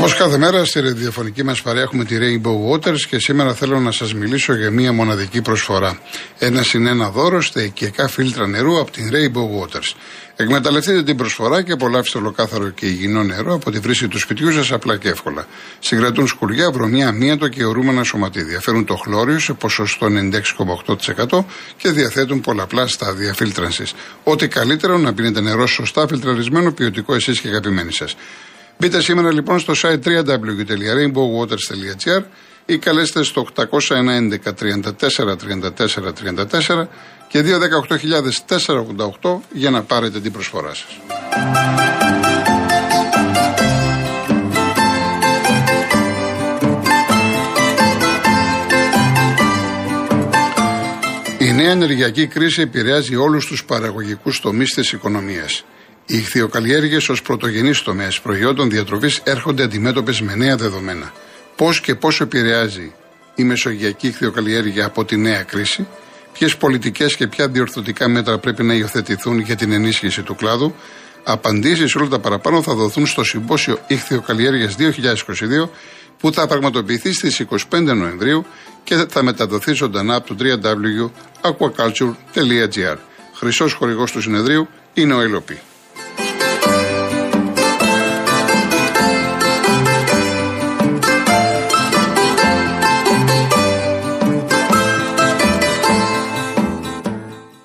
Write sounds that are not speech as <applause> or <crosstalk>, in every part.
Όπως κάθε μέρα στη ραδιοφωνική μας παρέα έχουμε τη Rainbow Waters και σήμερα θέλω να σας μιλήσω για μία μοναδική προσφορά. Ένα συν ένα δώρο στα οικιακά φίλτρα νερού από την Rainbow Waters. Εκμεταλλευτείτε την προσφορά και απολαύστε ολοκάθαρο και υγιεινό νερό από τη βρύση του σπιτιού σας απλά και εύκολα. Συγκρατούν σκουριά, βρωμιά, αμύατο και ορούμενα σωματίδια. Φέρουν το χλώριο σε ποσοστό 96,8% και διαθέτουν πολλαπλά στάδια φίλτρανσης. Ό,τι καλύτερο να πίνετε νερό σωστά φιλτραρισμένο, ποιοτικό εσείς και αγαπημένοι σας. Μπείτε σήμερα λοιπόν στο site www.rainbowwaters.gr ή καλέστε στο 811 34 34 34 και 218.488 για να πάρετε την προσφορά σας. Η νέα ενεργειακή κρίση επηρεάζει όλους τους παραγωγικούς τομείς της οικονομίας. Οι ηχθειοκαλλιέργειες ως πρωτογενή τομέας προϊόντων διατροφής έρχονται αντιμέτωπες με νέα δεδομένα. Πώς και πόσο επηρεάζει η μεσογειακή ηχθειοκαλλιέργεια από τη νέα κρίση, ποιες πολιτικές και ποια διορθωτικά μέτρα πρέπει να υιοθετηθούν για την ενίσχυση του κλάδου, απαντήσεις σε όλα τα παραπάνω θα δοθούν στο Συμπόσιο Ηχθειοκαλλιέργειας 2022 που θα πραγματοποιηθεί στις 25 Νοεμβρίου και θα μεταδοθεί ζωντανά από το www.aquaculture.gr. Χρυσός χορηγός του συνεδρίου είναι ο Ελοπή.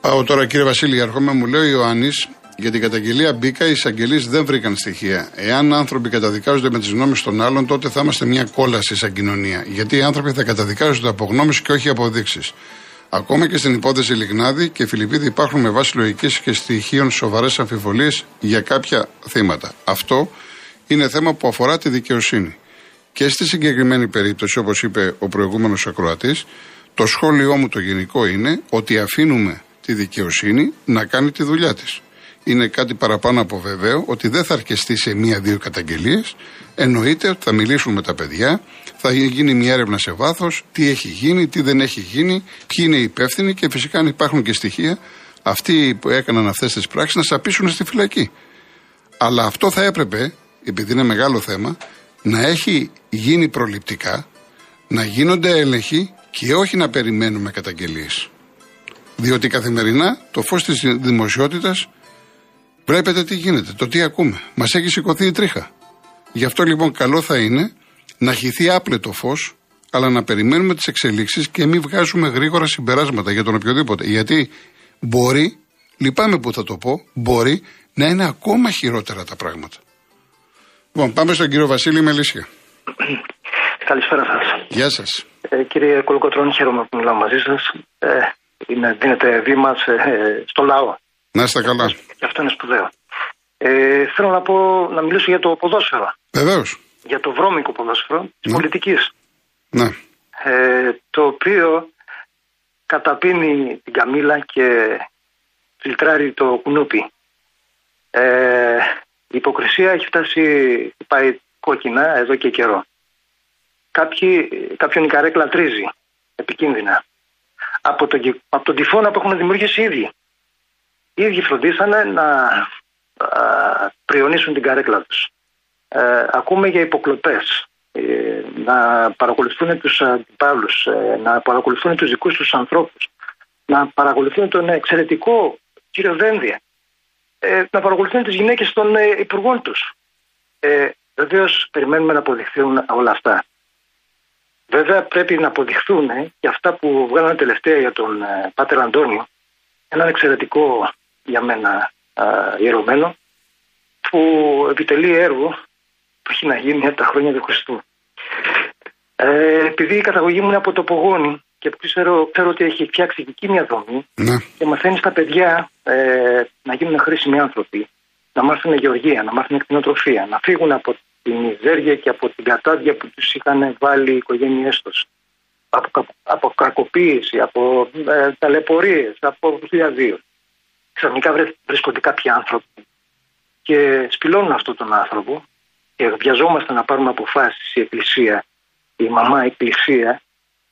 Πάω τώρα κύριε Βασίλη, ερχόμαι μου λέει ο Ιωάννης, για την καταγγελία μπήκα, οι εισαγγελείς δεν βρήκαν στοιχεία. Εάν άνθρωποι καταδικάζονται με τις γνώμες των άλλων, τότε θα είμαστε μια κόλαση σαν κοινωνία. Γιατί οι άνθρωποι θα καταδικάζονται από γνώμες και όχι από αποδείξεις. Ακόμα και στην υπόθεση Λιγνάδη και Φιλιππίδη υπάρχουν με βάση λογική και στοιχείων σοβαρές αμφιβολίες για κάποια θύματα. Αυτό είναι θέμα που αφορά τη δικαιοσύνη. Και στη συγκεκριμένη περίπτωση, όπως είπε ο προηγούμενος ακροατής, το σχόλιο μου το γενικό είναι ότι αφήνουμε τη δικαιοσύνη να κάνει τη δουλειά της. Είναι κάτι παραπάνω από βεβαίο ότι δεν θα αρκεστεί σε μία-δύο καταγγελίες. Εννοείται ότι θα μιλήσουν με τα παιδιά, θα γίνει μια έρευνα σε βάθος, τι έχει γίνει, τι δεν έχει γίνει, ποιοι είναι οι υπεύθυνοι και φυσικά αν υπάρχουν και στοιχεία, αυτοί που έκαναν αυτές τις πράξεις να σαπίσουν στη φυλακή. Αλλά αυτό θα έπρεπε, επειδή είναι μεγάλο θέμα, να έχει γίνει προληπτικά, να γίνονται έλεγχοι και όχι να περιμένουμε καταγγελίες. Διότι καθημερινά το φως της δημοσιότητας βλέπετε τι γίνεται, το τι ακούμε. Μας έχει σηκωθεί η τρίχα. Γι' αυτό λοιπόν καλό θα είναι να χυθεί άπλετο φως, αλλά να περιμένουμε τις εξελίξεις και μην βγάζουμε γρήγορα συμπεράσματα για τον οποιοδήποτε. Γιατί μπορεί, λυπάμαι που θα το πω, μπορεί να είναι ακόμα χειρότερα τα πράγματα. Λοιπόν, πάμε στον κύριο Βασίλη Μελίσια. <clears throat> Καλησπέρα σας. Γεια σας. Ε, κύριε Κολοκοτρώνη, χαίρομαι που μιλάω μαζί σας. Ε, είναι, δίνεται βήμα στο λαό. Να είστε καλά. Και αυτό είναι σπουδαίο. Ε, θέλω να, πω, να μιλήσω για το ποδόσφαιρο. Βεβαίως. Για το βρώμικο ποδόσφαιρο της ναι. πολιτικής. Ναι. Ε, το οποίο καταπίνει την καμίλα και φιλτράρει το κουνούπι. Ε, η υποκρισία έχει φτάσει, πάει κόκκινα εδώ και καιρό. Κάποιοι, κάποιον η καρέκλα τρίζει επικίνδυνα από τον, από τον τυφώνα που έχουν δημιουργήσει οι ίδιοι. Οι ίδιοι φροντίσανε να α, πριονίσουν την καρέκλα τους. Ε, ακούμε για υποκλοπές, ε, να παρακολουθούν τους αντιπάλους, ε, να παρακολουθούν τους δικούς τους ανθρώπους, να παρακολουθούν τον εξαιρετικό κύριο Δένδια, ε, να παρακολουθούν τις γυναίκες των ε, υπουργών τους. Ε, Βεβαίως περιμένουμε να αποδειχθούν όλα αυτά. Βέβαια πρέπει να αποδειχθούν και αυτά που βγάλανε τελευταία για τον ε, Πάτερ Αντώνιο, έναν εξαιρετικό για μένα ιερωμένο, που επιτελεί έργο που έχει να γίνει από τα χρόνια του Χριστού. Ε, επειδή η καταγωγή μου είναι από το Πογόνι και ξέρω, ξέρω ότι έχει φτιάξει εκεί μια δομή ναι. και μαθαίνεις στα παιδιά ε, να γίνουν χρήσιμοι άνθρωποι, να μάθουν γεωργία, να μάθουν εκτινοτροφία, να φύγουν από τη μιζέρια και από την κατάδια που τους είχαν βάλει οι οικογένειές τους. Από, από κακοποίηση, από ε, ταλαιπωρίες, από χιλιαδίου. Ξαφνικά βρίσκονται κάποιοι άνθρωποι και σπηλώνουν αυτόν τον άνθρωπο και βιαζόμαστε να πάρουμε αποφάσεις η Εκκλησία, η μαμά Εκκλησία,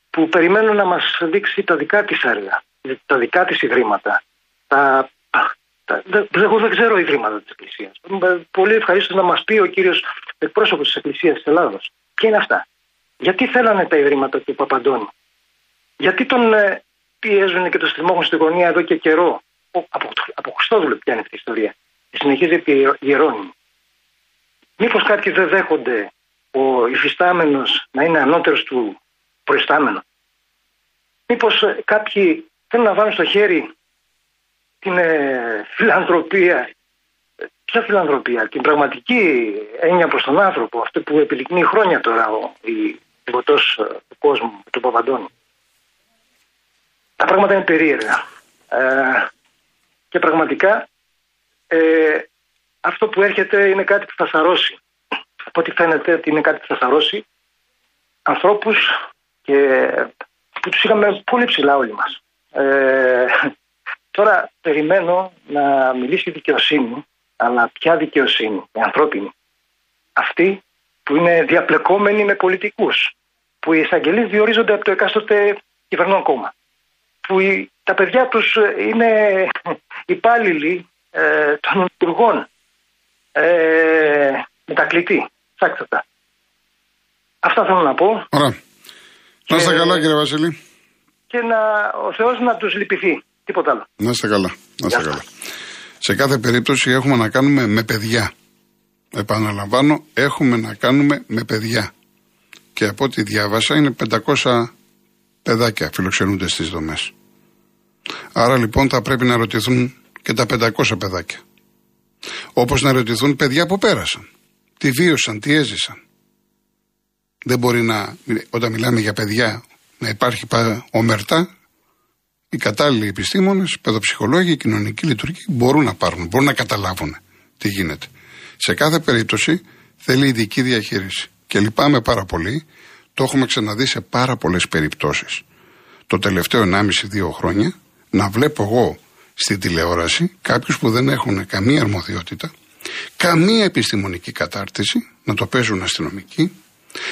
που περιμένουν να μας δείξει τα δικά της έργα, τα δικά της ιδρύματα, τα εγώ δεν ξέρω ιδρύματα της Εκκλησίας. Πολύ ευχαρίστως να μας πει ο κύριος εκπρόσωπος της Εκκλησίας της Ελλάδος. Ποια είναι αυτά. Γιατί θέλανε τα ιδρύματα του Παπαντώνη. Γιατί τον ε, πιέζουν και τον στριμώχουν στη γωνία εδώ και καιρό; Από, από Χριστόδουλο πιάνει αυτή η ιστορία. Και συνεχίζει επί Γερόνιμη. Μήπως κάποιοι δεν δέχονται ο υφιστάμενος να είναι ανώτερος του προϊστάμενου; Μήπως ε, κάποιοι θέλουν να βάλουν στο χέρι την ε, φιλανθρωπία. Ποια φιλανθρωπία, την πραγματική έννοια προς τον άνθρωπο, αυτό που επιλεικνύει χρόνια τώρα ο υποτό ε, του κόσμου, του Παπαντώνη. Τα πράγματα είναι περίεργα. Ε, και πραγματικά ε, αυτό που έρχεται είναι κάτι που θα σαρώσει. Από ό,τι φαίνεται ότι είναι κάτι που θα σαρώσει ανθρώπους και που τους είχαμε πολύ ψηλά όλοι μας. Ε, τώρα περιμένω να μιλήσει η δικαιοσύνη, αλλά ποια δικαιοσύνη, η ανθρώπινη. Αυτή που είναι διαπλεκόμενη με πολιτικούς, που οι εισαγγελείς διορίζονται από το εκάστοτε κυβερνών κόμμα, που τα παιδιά τους είναι υπάλληλοι ε, των υπουργών, ε, μετακλητή. Ψάξτε τα. Αυτά θέλω να πω. Ωραία. Να είστε καλά κύριε Βασίλη. Και να, ο Θεός να τους λυπηθεί. Τίποτα άλλο. Να είστε καλά. Να είστε καλά. Σε κάθε περίπτωση έχουμε να κάνουμε με παιδιά. Επαναλαμβάνω, έχουμε να κάνουμε με παιδιά. Και από ό,τι διάβασα είναι 500 παιδάκια φιλοξενούνται στις δομές. Άρα λοιπόν θα πρέπει να ρωτηθούν και τα 500 παιδάκια. Όπως να ρωτηθούν παιδιά που πέρασαν. Τι βίωσαν, τι έζησαν. Δεν μπορεί να, όταν μιλάμε για παιδιά, να υπάρχει ομερτά. Οι κατάλληλοι επιστήμονες, παιδοψυχολόγοι, κοινωνικοί λειτουργοί μπορούν να πάρουν, μπορούν να καταλάβουν τι γίνεται. Σε κάθε περίπτωση θέλει ειδική διαχείριση. Και λυπάμαι πάρα πολύ, το έχουμε ξαναδεί σε πάρα πολλές περιπτώσεις. Το τελευταίο 1,5-2 χρόνια να βλέπω εγώ στη τηλεόραση κάποιους που δεν έχουν καμία αρμοδιότητα, καμία επιστημονική κατάρτιση, να το παίζουν αστυνομικοί,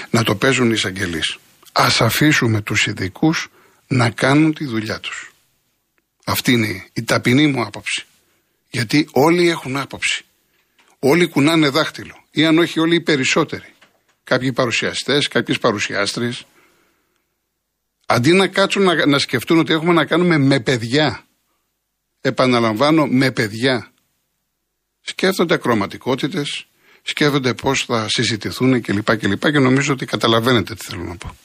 να το παίζουν οι εισαγγελείς. Α αφήσουμε τους ειδικούς να κάνουν τη δουλειά τους. Αυτή είναι η ταπεινή μου άποψη. Γιατί όλοι έχουν άποψη. Όλοι κουνάνε δάχτυλο. Ή αν όχι όλοι οι περισσότεροι. Κάποιοι παρουσιαστές, κάποιες παρουσιάστριες. Αντί να κάτσουν να, να σκεφτούν ότι έχουμε να κάνουμε με παιδιά. Επαναλαμβάνω, με παιδιά. Σκέφτονται ακροματικότητες, σκέφτονται πώς θα συζητηθούν κλπ. Και, και, και νομίζω ότι καταλαβαίνετε τι θέλω να πω.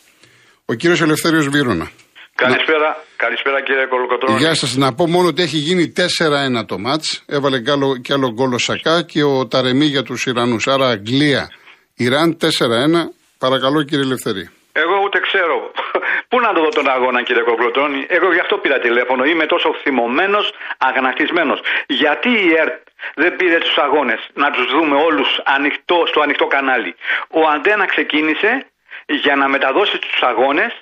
Ο κύριος Ελευθέριος Βύρονα. Καλησπέρα, να... καλησπέρα κύριε Κολοκοτρώνη. Γεια σας. Να πω μόνο ότι έχει γίνει 4-1 το μάτς. Έβαλε κι άλλο, κι άλλο γκολ ο Σακά και ο Ταρεμί για τους Ιρανούς. Άρα Αγγλία, Ιράν 4-1. Παρακαλώ κύριε Ελευθερή. Εγώ ούτε ξέρω. Πού να το δω τον αγώνα, κύριε Κοκλωτώνη. Εγώ γι' αυτό πήρα τηλέφωνο. Είμαι τόσο θυμωμένος, αγανακτισμένος. Γιατί η ΕΡΤ δεν πήρε τους αγώνες να τους δούμε όλους στο ανοιχτό κανάλι; Ο Αντένα ξεκίνησε για να μεταδώσει τους αγώνες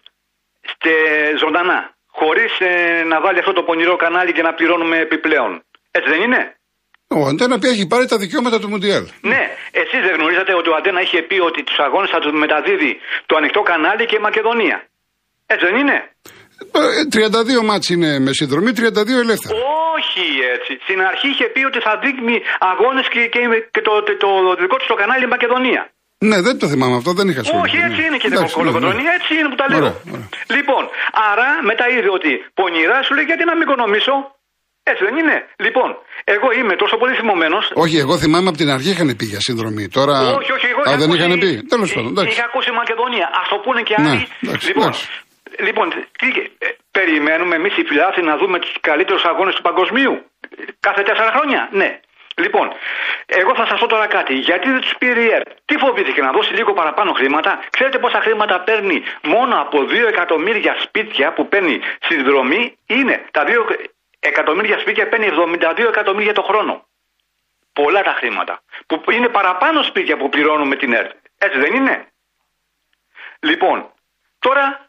στε ζωντανά. Χωρίς ε, να βάλει αυτό το πονηρό κανάλι και να πληρώνουμε επιπλέον. Έτσι δεν είναι; Ο Αντένα πια έχει πάρει τα δικαιώματα του Μουντιάλ. Ναι, εσείς δεν γνωρίζατε ότι ο Αντένα είχε πει ότι τους αγώνες θα τους μεταδίδει το ανοιχτό κανάλι και η Μακεδονία. Έτσι δεν είναι; 32 ε, μάτς είναι με συνδρομή, 32 ελεύθερα. Όχι έτσι. Στην αρχή είχε πει ότι θα δείχνει αγώνες και, και, και το, το, το, το, δικό του το κανάλι η Μακεδονία. Ναι, δεν το θυμάμαι αυτό, δεν είχα σχόλια. Όχι, έτσι είναι κύριε Κοκολοκοτρόνη, ναι, ναι. έτσι είναι που τα λέω. Λοιπόν, άρα μετά είδε ότι πονηρά σου λέει γιατί να μην οικονομήσω; Έτσι δεν είναι. Λοιπόν, εγώ είμαι τόσο πολύ θυμωμένος. Όχι, εγώ θυμάμαι από την αρχή είχαν πει για συνδρομή. Τώρα. Όχι, όχι, εγώ. Α, δεν είχαν πει. Τέλος πάντων. Είχα ακούσει Μακεδονία. Α το πούνε και ναι, άλλοι. εντάξει, λοιπόν, λοιπόν τι, ε, περιμένουμε εμείς οι φιλάθλοι να δούμε τους καλύτερους αγώνες του παγκοσμίου. Κάθε τέσσερα χρόνια. Ναι. Λοιπόν, εγώ θα σας πω τώρα κάτι. Γιατί δεν τους πήρε η ΕΡΤ. Τι φοβήθηκε να δώσει λίγο παραπάνω χρήματα; Ξέρετε πόσα χρήματα παίρνει μόνο από 2 εκατομμύρια σπίτια που παίρνει συνδρομή; Είναι τα 2 εκατομμύρια σπίτια παίρνει 72 εκατομμύρια το χρόνο. Πολλά τα χρήματα. Που είναι παραπάνω σπίτια που πληρώνουμε την ΕΡΤ. Έτσι δεν είναι; Λοιπόν, τώρα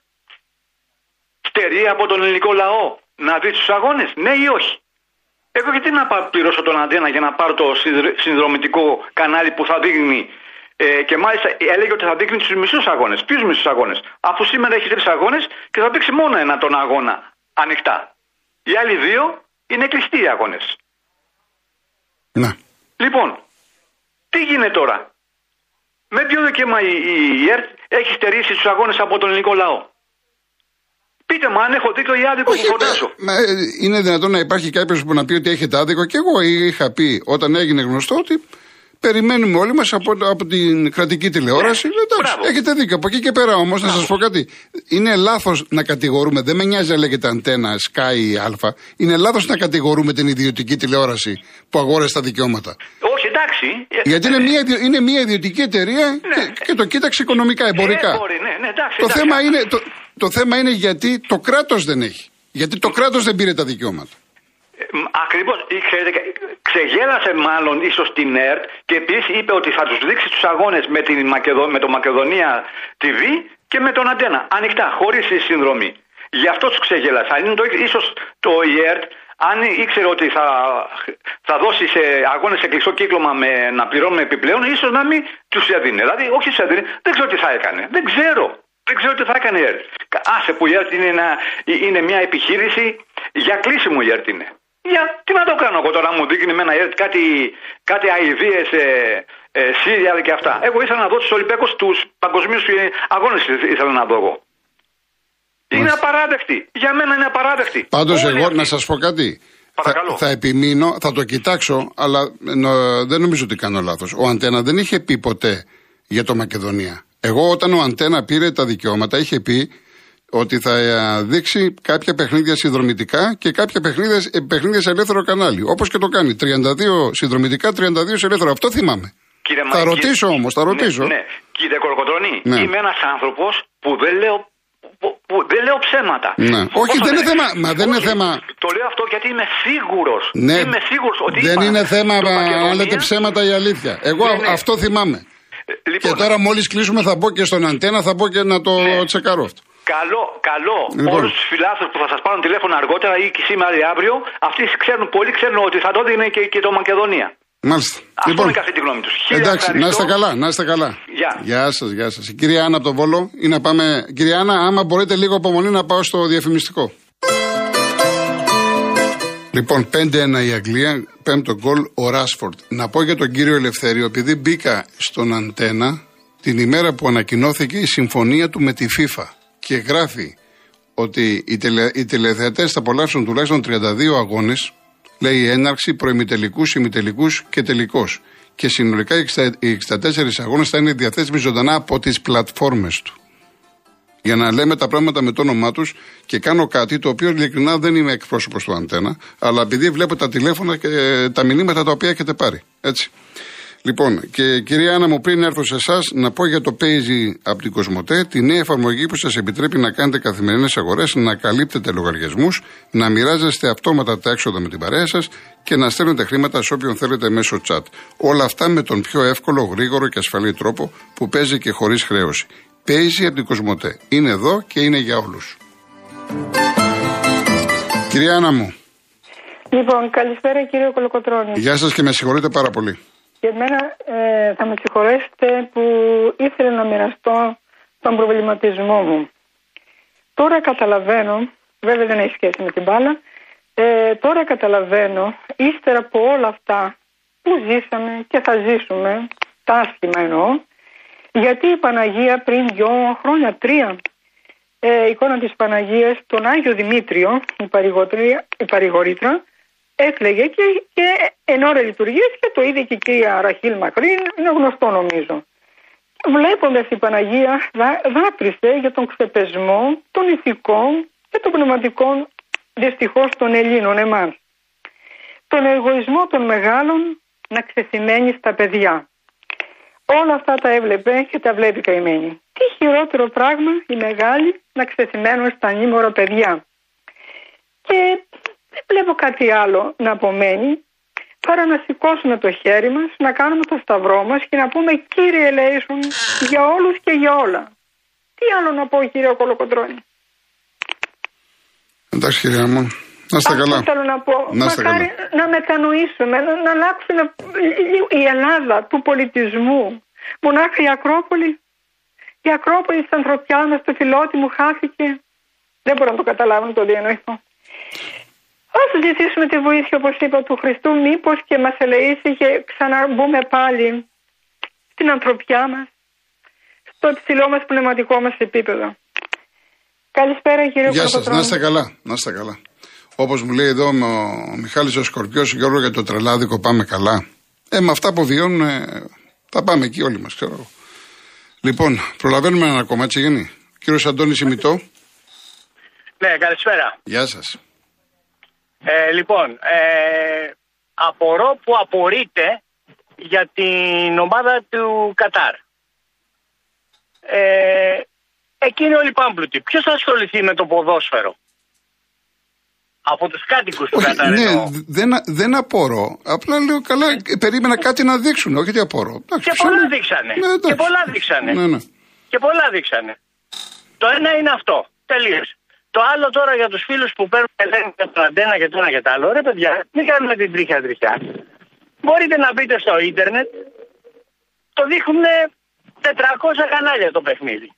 στερεί από τον ελληνικό λαό να δει τους αγώνες, ναι ή όχι; Εγώ γιατί να πληρώσω τον αντένα για να πάρω το συνδρομητικό κανάλι που θα δείχνει ε, και μάλιστα έλεγε ότι θα δείχνει τους μισούς αγώνες. Ποιους μισούς αγώνες; Αφού σήμερα έχει τρεις αγώνες και θα δείξει μόνο ένα τον αγώνα ανοιχτά. Οι άλλοι δύο είναι κλειστοί οι αγώνες. Ναι. Λοιπόν, τι γίνεται τώρα; Με ποιο δικαίωμα η, η ΕΡΤ έχει στερήσει τους αγώνες από τον ελληνικό λαό; Πείτε μου αν έχω δίκιο ή άδικο που φωνάζω. μα, ε, είναι δυνατόν να υπάρχει κάποιος που να πει ότι έχετε άδικο και εγώ είχα πει όταν έγινε γνωστό ότι περιμένουμε όλοι μας από, από την κρατική τηλεόραση. Ναι, Εντάξει, μπράβο. έχετε δίκιο. Από εκεί και πέρα όμως, να σας πω κάτι. Είναι λάθος να κατηγορούμε, δεν με νοιάζει να λέγεται αντένα, Sky ή Α. Είναι λάθος να κατηγορούμε την ιδιωτική τηλεόραση που αγόρασε τα δικαιώματα. Όχι, εντάξει. Ε, Γιατί είναι μια, ιδιο- είναι μια ιδιωτική εταιρεία και, και το κοίταξε οικονομικά, εμπορικά. Ε, μπορεί, ναι, ναι, εντάξει, το, εντάξει. θέμα είναι, το, το θέμα είναι γιατί το κράτος δεν έχει. Γιατί το κράτος δεν πήρε τα δικαιώματα. Ακριβώς. Ξέρετε, ξεγέλασε μάλλον ίσως την ΕΡΤ και επίσης είπε ότι θα τους δείξει τους αγώνες με, την Μακεδο... με το Μακεδονία TV και με τον Αντένα. Ανοιχτά, χωρίς συνδρομή. Γι' αυτό τους ξεγέλασε. Αν είναι το, ίσως το η ΕΡΤ, αν ήξερε ότι θα, θα δώσει σε αγώνες σε κλειστό κύκλωμα με, να πληρώνουμε επιπλέον, ίσως να μην τους έδινε. Δηλαδή, όχι τους έδινε, δεν ξέρω τι θα έκανε. Δεν ξέρω. Δεν ξέρω τι θα έκανε η ΕΡΤ. Άσε που η ΕΡΤ είναι, ένα, είναι μια επιχείρηση για κλείσιμο η ΕΡΤ είναι. Για τι να το κάνω εγώ τώρα, μου δείχνει με ένα ΕΡΤ κάτι, κάτι αηδίες, ε, ε, Σύρια και αυτά. Εγώ ήθελα να δω τους Ολυμπιακούς τους παγκοσμίους αγώνες, ήθελα να δω εγώ. Είναι απαράδεκτη. Για μένα είναι απαράδεκτη. Πάντως, Όλοι εγώ αυτοί. να σας πω κάτι. Θα, Παρακαλώ. θα επιμείνω, θα το κοιτάξω, αλλά νο- δεν νομίζω ότι κάνω λάθος. Ο Αντένα δεν είχε πει ποτέ για το Μακεδονία. Εγώ, όταν ο Αντένα πήρε τα δικαιώματα, είχε πει ότι θα ε, δείξει κάποια παιχνίδια συνδρομητικά και κάποια παιχνίδια, ε, παιχνίδια σε ελεύθερο κανάλι. Όπως και το κάνει. 32 συνδρομητικά, 32 σε ελεύθερο. Αυτό θυμάμαι. Κύριε Θα Μα- ρωτήσω όμως, θα ρωτήσω. Ναι, ναι. Κύριε Κοροκοτρώνη, Ναι. είμαι ένας άνθρωπος που δεν λέω. Που, που δεν λέω ψέματα. Ναι. Όχι, Όσο δεν είναι θέμα- μα δεν είναι Όχι, θέμα- Το λέω αυτό γιατί είμαι σίγουρος. Ναι, Είμαι σίγουρος ότι. δεν είπα είναι θέμα στο να Μακεδονία- λέτε ψέματα η αλήθεια. Εγώ Ναι, ναι. αυτό θυμάμαι. Ε, Λοιπόν, Και τώρα μόλις κλείσουμε θα μπω και στον αντένα, θα μπω και να το Ναι. τσεκαρώ αυτό. Καλό, καλό. Λοιπόν. Όλους τους φιλάθλους που θα σας πάρουν τηλέφωνο αργότερα ή και σήμερα ή αύριο, αυτοί ξέρουν, πολλοί ξέρουν ότι θα το δίνει και, και το Μακεδονία. Μάλιστα. Αυτό είναι και αυτή τη γνώμη τους. εντάξει, να είστε καλά, να είστε καλά. Γεια. Γεια σας, γεια σας. Η κυρία Άννα από τον Βόλο ή να πάμε. Κυρία Άννα, άμα μπορείτε λίγο απομονή να πάω στο διαφημιστικό. Λοιπόν, 5-1 η Αγγλία, πέμπτο γκολ ο Ράσφορντ. Να πω για τον κύριο Ελευθέριο, επειδή μπήκα στον Αντένα την ημέρα που ανακοινώθηκε η συμφωνία του με τη FIFA και γράφει ότι οι, τελε, οι τηλεθεατές θα απολαύσουν τουλάχιστον 32 αγώνες, λέει έναρξη, προημιτελικούς, ημιτελικούς και τελικός. Και συνολικά οι 60 οι 64 αγώνες θα είναι διαθέσιμοι ζωντανά από τις πλατφόρμες του για να λέμε τα πράγματα με το όνομά τους και κάνω κάτι το οποίο ειλικρινά δεν είμαι εκπρόσωπος του Αντένα, αλλά επειδή βλέπω τα τηλέφωνα και ε, τα μηνύματα τα οποία έχετε πάρει. Έτσι. Λοιπόν, και κυρία Άννα μου, πριν έρθω σε εσάς, να πω για το Paisy από την Κοσμοτέ, τη νέα εφαρμογή που σας επιτρέπει να κάνετε καθημερινές αγορές, να καλύπτετε λογαριασμούς, να μοιράζεστε αυτόματα τα έξοδα με την παρέα σας και να στέλνετε χρήματα σε όποιον θέλετε μέσω chat. Όλα αυτά με τον πιο εύκολο, γρήγορο και ασφαλή τρόπο που παίζει και χωρίς χρέωση. Paisy από την Κοσμοτέ. Είναι εδώ και είναι για όλους. Κυρία Άννα μου, Λοιπόν, καλησπέρα κύριε Κολοκοτρώνη. γεια σας και με συγχωρείτε πάρα πολύ. Για μένα ε, θα με συγχωρέσετε που ήθελα να μοιραστώ τον προβληματισμό μου. Τώρα καταλαβαίνω, βέβαια δεν έχει σχέση με την μπάλα, ε, τώρα καταλαβαίνω, ύστερα από όλα αυτά που ζήσαμε και θα ζήσουμε, τα άσχημα εννοώ, γιατί η Παναγία πριν δυο χρόνια, τρία, ε, εικόνα της Παναγίας, τον Άγιο Δημήτριο, η, παρηγορήτρια- η παρηγορήτρα, έκλαιγε και, και εν ώρα λειτουργίας και το είδε και η κυρία Ραχίλ Μακρύν, είναι γνωστό νομίζω. Βλέποντας η Παναγία δά, δάκρυσε για τον ξεπεσμό των ηθικών και των πνευματικών δυστυχώς των Ελλήνων εμάς. Τον εγωισμό των μεγάλων να ξεθυμένει στα παιδιά. Όλα αυτά τα έβλεπε και τα βλέπει καημένη. Τι χειρότερο πράγμα οι μεγάλοι να ξεθυμένουν στα νήμορα παιδιά. Και δεν βλέπω κάτι άλλο να απομένει παρά να σηκώσουμε το χέρι μας, να κάνουμε το σταυρό μας και να πούμε Κύριε ελέησον για όλους και για όλα. Τι άλλο να πω κύριε Κολοκοντρώνη; Εντάξει, κυρία μου, να είστε Αυτό καλά. θέλω να πω. Να είστε Μακάρι να μετανοήσουμε, να, να αλλάξουμε λίγο η Ελλάδα του πολιτισμού. Μονάχα η Ακρόπολη, η Ακρόπολη της ανθρωπιά μας, το φιλότιμο χάθηκε. Δεν μπορώ να το καταλάβω, να το διανοηθώ. Ας ζητήσουμε τη βοήθεια, όπως είπα, του Χριστού, μήπως και μας ελεήσει και ξαναμπούμε πάλι στην ανθρωπιά μας, στο υψηλό μας πνευματικό μας επίπεδο. Καλησπέρα κύριε Γεια σας, Κολοκοτρώνη. να είστε καλά. Να είστε καλά. Όπως μου λέει εδώ ο, ο Μιχάλης ο Σκορπιός, Γιώργο για το τρελάδικο πάμε καλά. Ε, με αυτά που βιώνουν, ε, θα πάμε εκεί όλοι μας, ξέρω εγώ. Λοιπόν, προλαβαίνουμε έναν ακόμα, έτσι γίνει. Κύριος Αντώνης Ημιτό, Ναι, καλησπέρα. γεια σας. Ε, λοιπόν, ε, απορώ που απορείτε για την ομάδα του Κατάρ. Ε, εκεί είναι όλοι πάμπλουτοι. Ποιος θα ασχοληθεί με το ποδόσφαιρο; Από τους κάτοικους του Όχι, Κατάρ ναι, εννοώ. δεν, δεν απορώ. Απλά λέω καλά, ε, περίμενα κάτι να δείξουν. Όχι ότι απορώ. Εντάξει, Και ψάχνω. πολλά δείξανε. Ναι, εντάξει. και πολλά δείξανε. Ναι, ναι. Και πολλά δείξανε. Το ένα είναι αυτό. Τελείωσε. Το άλλο τώρα για τους φίλους που παίρνουν ελέγχου για τον αντένα και το ένα και το άλλο. Ρε παιδιά, μην κάνουμε την τρίχια τριχιά. Μπορείτε να μπείτε στο ίντερνετ. Το δείχνουν 400 κανάλια το παιχνίδι.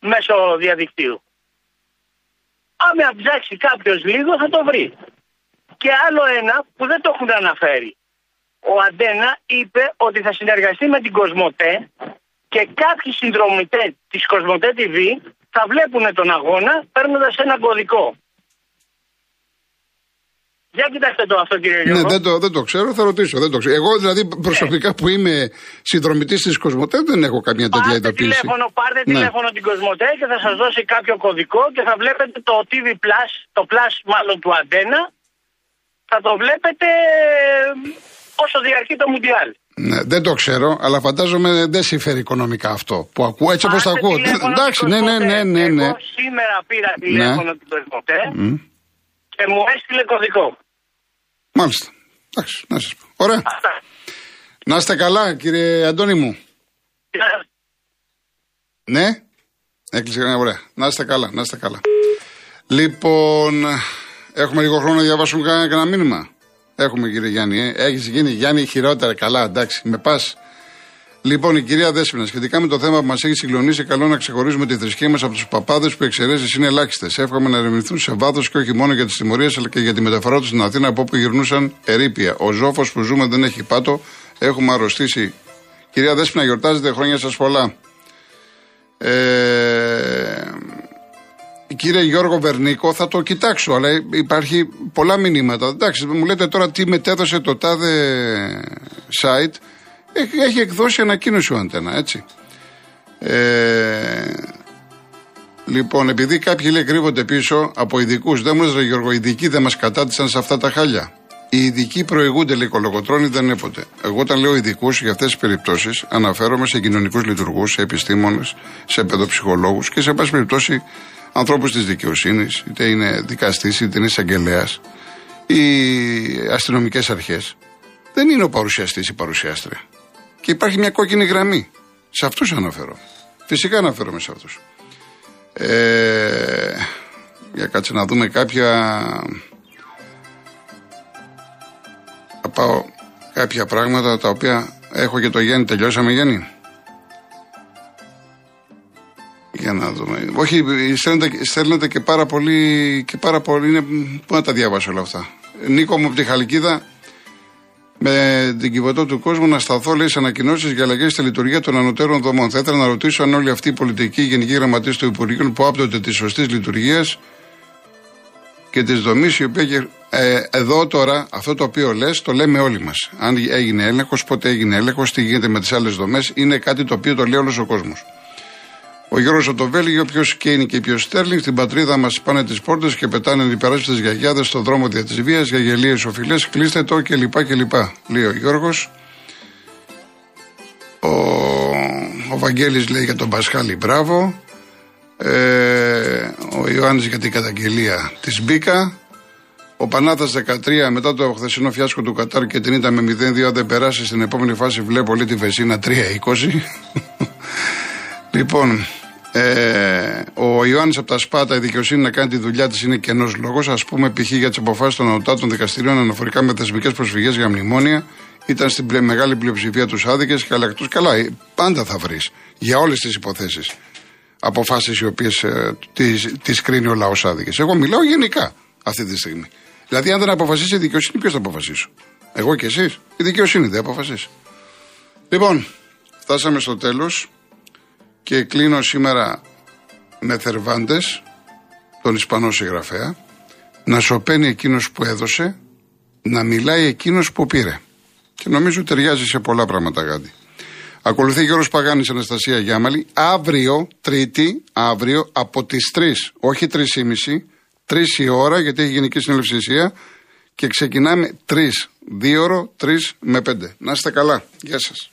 Μέσω διαδικτύου. Άμα ψάξει κάποιος λίγο θα το βρει. Και άλλο ένα που δεν το έχουν αναφέρει. Ο Αντένα είπε ότι θα συνεργαστεί με την Κοσμοτέ και κάποιοι συνδρομητές της Κοσμοτέ TV θα βλέπουν τον αγώνα παίρνοντας ένα κωδικό. Για κοιτάξτε το αυτό κύριε Ναι, Γιώργο. δεν το, δεν το ξέρω, θα ρωτήσω. Δεν το ξέρω. Εγώ δηλαδή προσωπικά που είμαι συνδρομητής της Κοσμοτέ δεν έχω καμία τέτοια Πάρτε ειδοποίηση. τηλέφωνο, πάρτε Ναι. τηλέφωνο την Κοσμοτέ και θα σας δώσει κάποιο κωδικό και θα βλέπετε το TV Plus, το Plus μάλλον του Αντένα, θα το βλέπετε ε, όσο διαρκεί το Μουντιάλ. Ναι, δεν το ξέρω, αλλά φαντάζομαι δεν συμφέρει οικονομικά αυτό που ακούω έτσι όπως το Πάρτε ακούω. τηλέφωνο Εντάξει, την ναι, ναι, Κοσμοτέ. ναι, ναι, ναι. Εγώ σήμερα πήρα τηλέφωνο την Κοσμοτέ Μμ, και μου έστειλε κωδικό. Μάλιστα. Εντάξει, να σας πω. Ωραία. Αυτά. Να είστε καλά, κύριε Αντώνη μου. Ναι. Έκλεισε κανένα, ωραία. Να είστε καλά, να είστε καλά. Λοιπόν, έχουμε λίγο χρόνο να διαβάσουμε κανένα, κανένα μήνυμα. Έχουμε, κύριε Γιάννη. Ε. Έχεις γίνει, Γιάννη, χειρότερα. Καλά, εντάξει, με πας. Λοιπόν, η κυρία Δέσπινα, σχετικά με το θέμα που μας έχει συγκλονίσει, καλό να ξεχωρίζουμε τη θρησκεία μας από τους παπάδες που εξαιρέσεις είναι ελάχιστες. Εύχομαι να ερευνηθούν σε βάθος και όχι μόνο για τις τιμωρίες, αλλά και για τη μεταφορά τους στην Αθήνα από όπου γυρνούσαν ερήπια. Ο ζόφο που ζούμε δεν έχει πάτο. Έχουμε αρρωστήσει. Κυρία Δέσπινα, γιορτάζετε χρόνια σας πολλά. Ε, Κύριε Γιώργο Βερνίκο, θα το κοιτάξω, αλλά υπάρχει πολλά μηνύματα. Εντάξει, μου λέτε τώρα τι μετέδωσε το τάδε site. Έχει, έχει εκδώσει ανακοίνωση ο Αντένα, έτσι. Ε, λοιπόν, επειδή κάποιοι λέει κρύβονται πίσω από ειδικούς, δεν μου λες, ρε Γιώργο, οι ειδικοί δεν μας κατάτησαν σε αυτά τα χάλια. Οι ειδικοί προηγούνται, λέει κολοκοτρόνη, δεν είναι ποτέ. Εγώ όταν λέω ειδικούς για αυτές τις περιπτώσεις, αναφέρομαι σε κοινωνικούς λειτουργούς, σε επιστήμονες, σε παιδοψυχολόγους και σε πάση περιπτώσει ανθρώπους της δικαιοσύνης, είτε είναι δικαστής, είτε είναι εισαγγελέας, οι αστυνομικές αρχές. Δεν είναι ο παρουσιαστής ή παρουσιάστρια. Και υπάρχει μια κόκκινη γραμμή. Σε αυτούς αναφέρω. Φυσικά αναφέρομαι σε αυτούς. Ε, για κάτσε να δούμε κάποια. Θα πάω κάποια πράγματα τα οποία έχω και το Γιάννη. Τελειώσαμε, Γιάννη; Για να δούμε. Όχι, στέλνετε, στέλνετε και πάρα πολύ. Και πάρα πολύ είναι, πού να τα διαβάσω όλα αυτά. Νίκο μου από τη Χαλκίδα, με την κυβωτό του κόσμου να σταθώ, λέει, σε ανακοινώσεις για αλλαγές στη λειτουργία των ανωτέρων δομών. Θα ήθελα να ρωτήσω αν όλοι αυτοί οι πολιτικοί γενικοί γραμματείς του Υπουργείου που άπτονται της σωστής λειτουργίας και της δομής, η οποία. και- Ε, εδώ τώρα, αυτό το οποίο λες, το λέμε όλοι μας. Αν έγινε έλεγχος, πότε έγινε έλεγχος, τι γίνεται με τις άλλες δομές, είναι κάτι το οποίο το λέει όλος ο κόσμος. Ο Γιώργο από το Βέλγιο, ποιος Κέινι και ποιος Στέρλινγκ, στην πατρίδα μας πάνε τις πόρτες και πετάνε υπεράσπιτε γιαγιάδες στον δρόμο δια της βίας, για γελίες οφειλές, κλείστε το κλπ. κλπ. Λέει ο Γιώργος. Ο, ο Βαγγέλης λέει για τον Πασχάλη μπράβο. Ε, ο Ιωάννης για την καταγγελία της Μπίκα. Ο Πανάθας 13 μετά το χθεσινό φιάσκο του Κατάρ και την ήταν με 0-2 αν δεν περάσει στην επόμενη φάση βλέπω λέει τη Βεσίνα 3-20. <laughs> λοιπόν, ε, ο Ιωάννης από τα Σπάτα, η δικαιοσύνη να κάνει τη δουλειά της είναι κενός λόγος. Α πούμε, π.χ. για τις αποφάσεις των ανωτάτων δικαστηρίων αναφορικά με θεσμικές προσφυγές για μνημόνια. Ήταν στην πλε- μεγάλη πλειοψηφία τους άδικες και αλλά εκτός- Καλά, ε, πάντα θα βρεις για όλες τις υποθέσεις αποφάσεις οι οποίες ε, τις κρίνει ο λαός άδικες. Εγώ μιλάω γενικά αυτή τη στιγμή. Δηλαδή, αν δεν αποφασίσει η δικαιοσύνη, ποιος θα αποφασίσει. Εγώ και εσείς. Η δικαιοσύνη δεν αποφασίσει. Λοιπόν, φτάσαμε στο τέλος. Και κλείνω σήμερα με Θερβάντες, τον Ισπανό συγγραφέα, να σωπαίνει εκείνος που έδωσε, να μιλάει εκείνος που πήρε. Και νομίζω ταιριάζει σε πολλά πράγματα γάντι. Ακολουθεί Γιώργος Παγάνης Αναστασία Γιάμαλη. Αύριο, Τρίτη, αύριο από τις 3, όχι 3.30, 3 η ώρα γιατί έχει Γενική Συνέλευση Ισία και ξεκινάμε 3, 2 ώρο, 3 με 5. Να είστε καλά. Γεια σας.